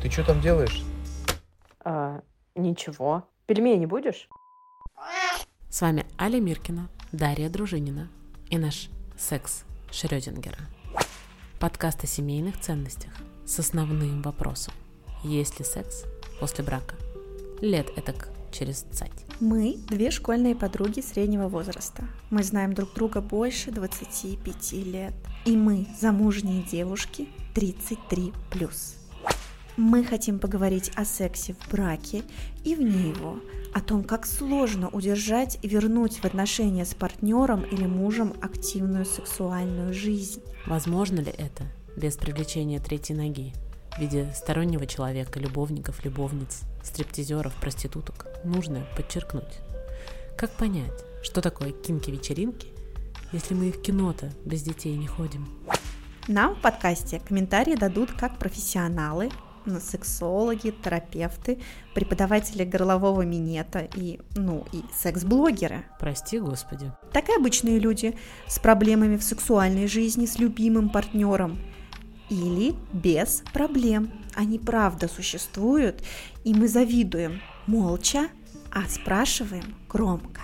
Ты что там делаешь? А, ничего. Пельмени будешь? С вами Аля Миркина, Дарья Дружинина и наш секс Шрёдингера. Подкаст о семейных ценностях с основным вопросом. Есть ли секс после брака? Лет этак через цать. Мы две школьные подруги среднего возраста. Мы знаем друг друга больше 25 лет. И мы замужние девушки 33+. Мы хотим поговорить о сексе в браке и вне его, о том, как сложно удержать и вернуть в отношения с партнером или мужем активную сексуальную жизнь. Возможно ли это без привлечения третьей ноги в виде стороннего человека, любовников, любовниц, стриптизеров, проституток? Нужно подчеркнуть. Как понять, что такое кинки-вечеринки, если мы и в кино-то без детей не ходим? Нам в подкасте комментарии дадут как профессионалы, сексологи, терапевты, преподаватели горлового минета и, ну, и секс-блогеры. Прости, Господи. Так и обычные люди с проблемами в сексуальной жизни с любимым партнером. Или без проблем. Они правда существуют, и мы завидуем молча, а спрашиваем громко.